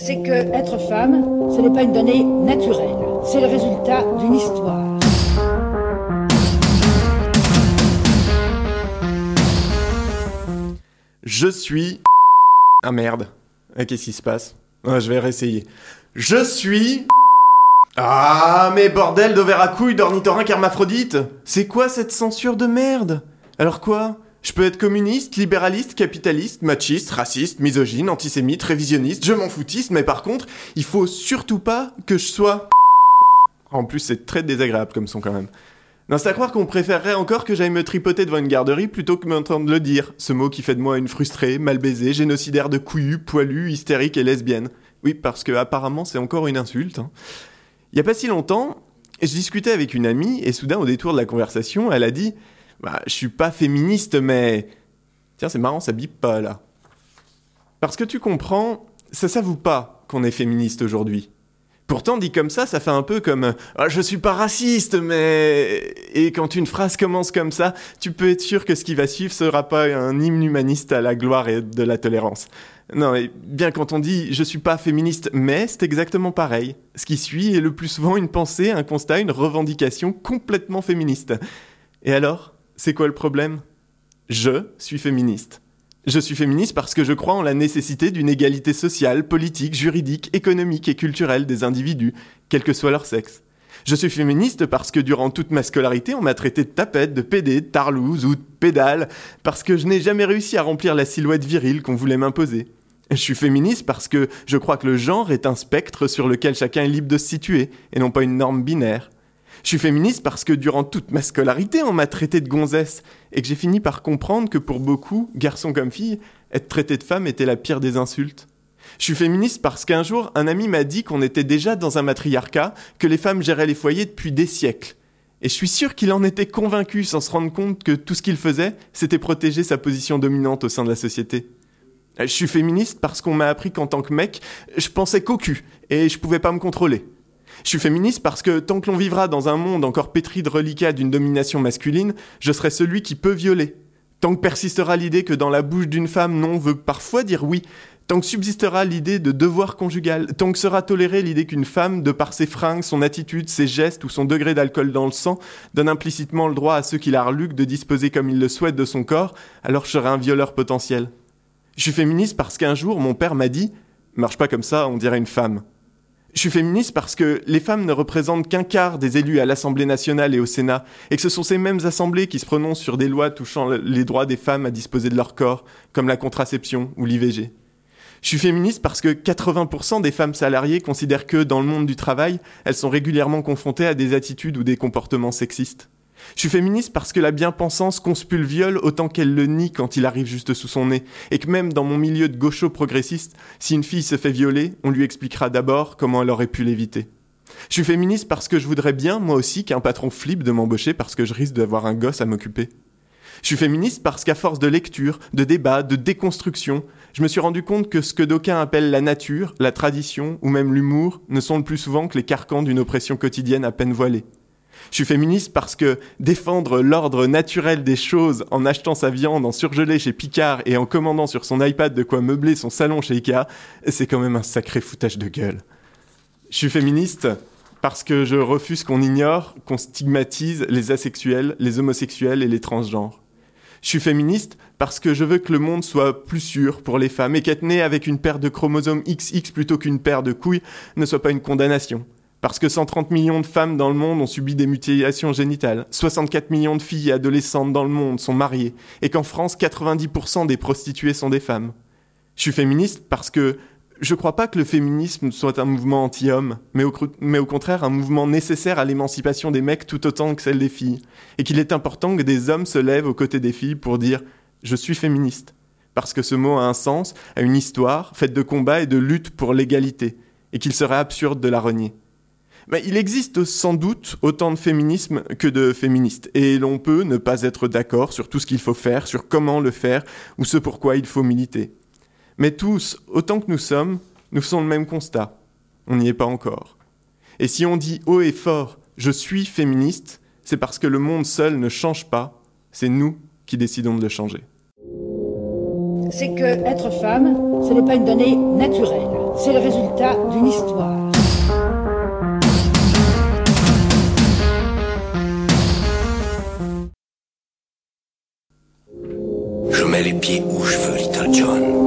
c'est que être femme, ce n'est pas une donnée naturelle, c'est le résultat d'une histoire. Je suis. Ah merde. Qu'est-ce qui se passe? Ah, Je vais réessayer. Je suis. Ah, mais bordel d'overacouille, d'ornithorynque hermaphrodite C'est quoi cette censure de merde? Alors quoi? Je peux être communiste, libéraliste, capitaliste, machiste, raciste, misogyne, antisémite, révisionniste, je m'en foutiste, mais par contre, il faut surtout pas que je sois. En plus, c'est très désagréable comme son quand même. Non, c'est à croire qu'on préférerait encore que j'aille me tripoter devant une garderie plutôt que m'entendre le dire. Ce mot qui fait de moi une frustrée, mal baisée, génocidaire de couillu, poilue, hystérique et lesbienne. Oui, parce que apparemment c'est encore une insulte. hein. Il y a pas si longtemps, je discutais avec une amie et soudain au détour de la conversation, elle a dit Bah, je suis pas féministe, mais. Tiens, c'est marrant, ça bip pas là. Parce que tu comprends, ça s'avoue pas qu'on est féministe aujourd'hui. Pourtant, dit comme ça, ça fait un peu comme Ah, Je suis pas raciste, mais. Et quand une phrase commence comme ça, tu peux être sûr que ce qui va suivre sera pas un hymne humaniste à la gloire et de la tolérance. Non, et bien quand on dit je suis pas féministe, mais c'est exactement pareil. Ce qui suit est le plus souvent une pensée, un constat, une revendication complètement féministe. Et alors, c'est quoi le problème? Je suis féministe. Je suis féministe parce que je crois en la nécessité d'une égalité sociale, politique, juridique, économique et culturelle des individus, quel que soit leur sexe. Je suis féministe parce que durant toute ma scolarité, on m'a traité de tapette, de pédé, de tarlouse ou de pédale, parce que je n'ai jamais réussi à remplir la silhouette virile qu'on voulait m'imposer. Je suis féministe parce que je crois que le genre est un spectre sur lequel chacun est libre de se situer, et non pas une norme binaire. Je suis féministe parce que durant toute ma scolarité, on m'a traité de gonzesse, et que j'ai fini par comprendre que pour beaucoup, garçons comme filles, être traité de femme était la pire des insultes. Je suis féministe parce qu'un jour, un ami m'a dit qu'on était déjà dans un matriarcat, que les femmes géraient les foyers depuis des siècles. Et je suis sûr qu'il en était convaincu sans se rendre compte que tout ce qu'il faisait, c'était protéger sa position dominante au sein de la société. Je suis féministe parce qu'on m'a appris qu'en tant que mec, je pensais cul, et je pouvais pas me contrôler. Je suis féministe parce que tant que l'on vivra dans un monde encore pétri de reliquats d'une domination masculine, je serai celui qui peut violer. Tant que persistera l'idée que dans la bouche d'une femme non veut parfois dire oui, tant que subsistera l'idée de devoir conjugal, tant que sera tolérée l'idée qu'une femme, de par ses fringues, son attitude, ses gestes ou son degré d'alcool dans le sang, donne implicitement le droit à ceux qui la reluquent de disposer comme ils le souhaitent de son corps, alors je serai un violeur potentiel. Je suis féministe parce qu'un jour, mon père m'a dit Marche pas comme ça, on dirait une femme. Je suis féministe parce que les femmes ne représentent qu'un quart des élus à l'Assemblée nationale et au Sénat, et que ce sont ces mêmes assemblées qui se prononcent sur des lois touchant les droits des femmes à disposer de leur corps, comme la contraception ou l'IVG. Je suis féministe parce que 80% des femmes salariées considèrent que, dans le monde du travail, elles sont régulièrement confrontées à des attitudes ou des comportements sexistes. Je suis féministe parce que la bien-pensance conspue le viol autant qu'elle le nie quand il arrive juste sous son nez, et que même dans mon milieu de gaucho progressiste, si une fille se fait violer, on lui expliquera d'abord comment elle aurait pu l'éviter. Je suis féministe parce que je voudrais bien, moi aussi, qu'un patron flippe de m'embaucher parce que je risque d'avoir un gosse à m'occuper. Je suis féministe parce qu'à force de lecture, de débat, de déconstruction, je me suis rendu compte que ce que d'aucuns appellent la nature, la tradition ou même l'humour ne sont le plus souvent que les carcans d'une oppression quotidienne à peine voilée. Je suis féministe parce que défendre l'ordre naturel des choses en achetant sa viande en surgelé chez Picard et en commandant sur son iPad de quoi meubler son salon chez Ikea, c'est quand même un sacré foutage de gueule. Je suis féministe parce que je refuse qu'on ignore, qu'on stigmatise les asexuels, les homosexuels et les transgenres. Je suis féministe parce que je veux que le monde soit plus sûr pour les femmes et qu'être né avec une paire de chromosomes XX plutôt qu'une paire de couilles ne soit pas une condamnation. Parce que 130 millions de femmes dans le monde ont subi des mutilations génitales, 64 millions de filles et adolescentes dans le monde sont mariées, et qu'en France, 90% des prostituées sont des femmes. Je suis féministe parce que je crois pas que le féminisme soit un mouvement anti-homme, mais au, contraire un mouvement nécessaire à l'émancipation des mecs tout autant que celle des filles, et qu'il est important que des hommes se lèvent aux côtés des filles pour dire je suis féministe, parce que ce mot a un sens, a une histoire, faite de combats et de lutte pour l'égalité, et qu'il serait absurde de la renier. Il existe sans doute autant de féminisme que de féministes, et l'on peut ne pas être d'accord sur tout ce qu'il faut faire, sur comment le faire, ou ce pourquoi il faut militer. Mais tous, autant que nous sommes, nous faisons le même constat. On n'y est pas encore. Et si on dit haut et fort je suis féministe, c'est parce que le monde seul ne change pas, c'est nous qui décidons de le changer. c'est que être femme, ce n'est pas une donnée naturelle. C'est le résultat d'une histoire. John.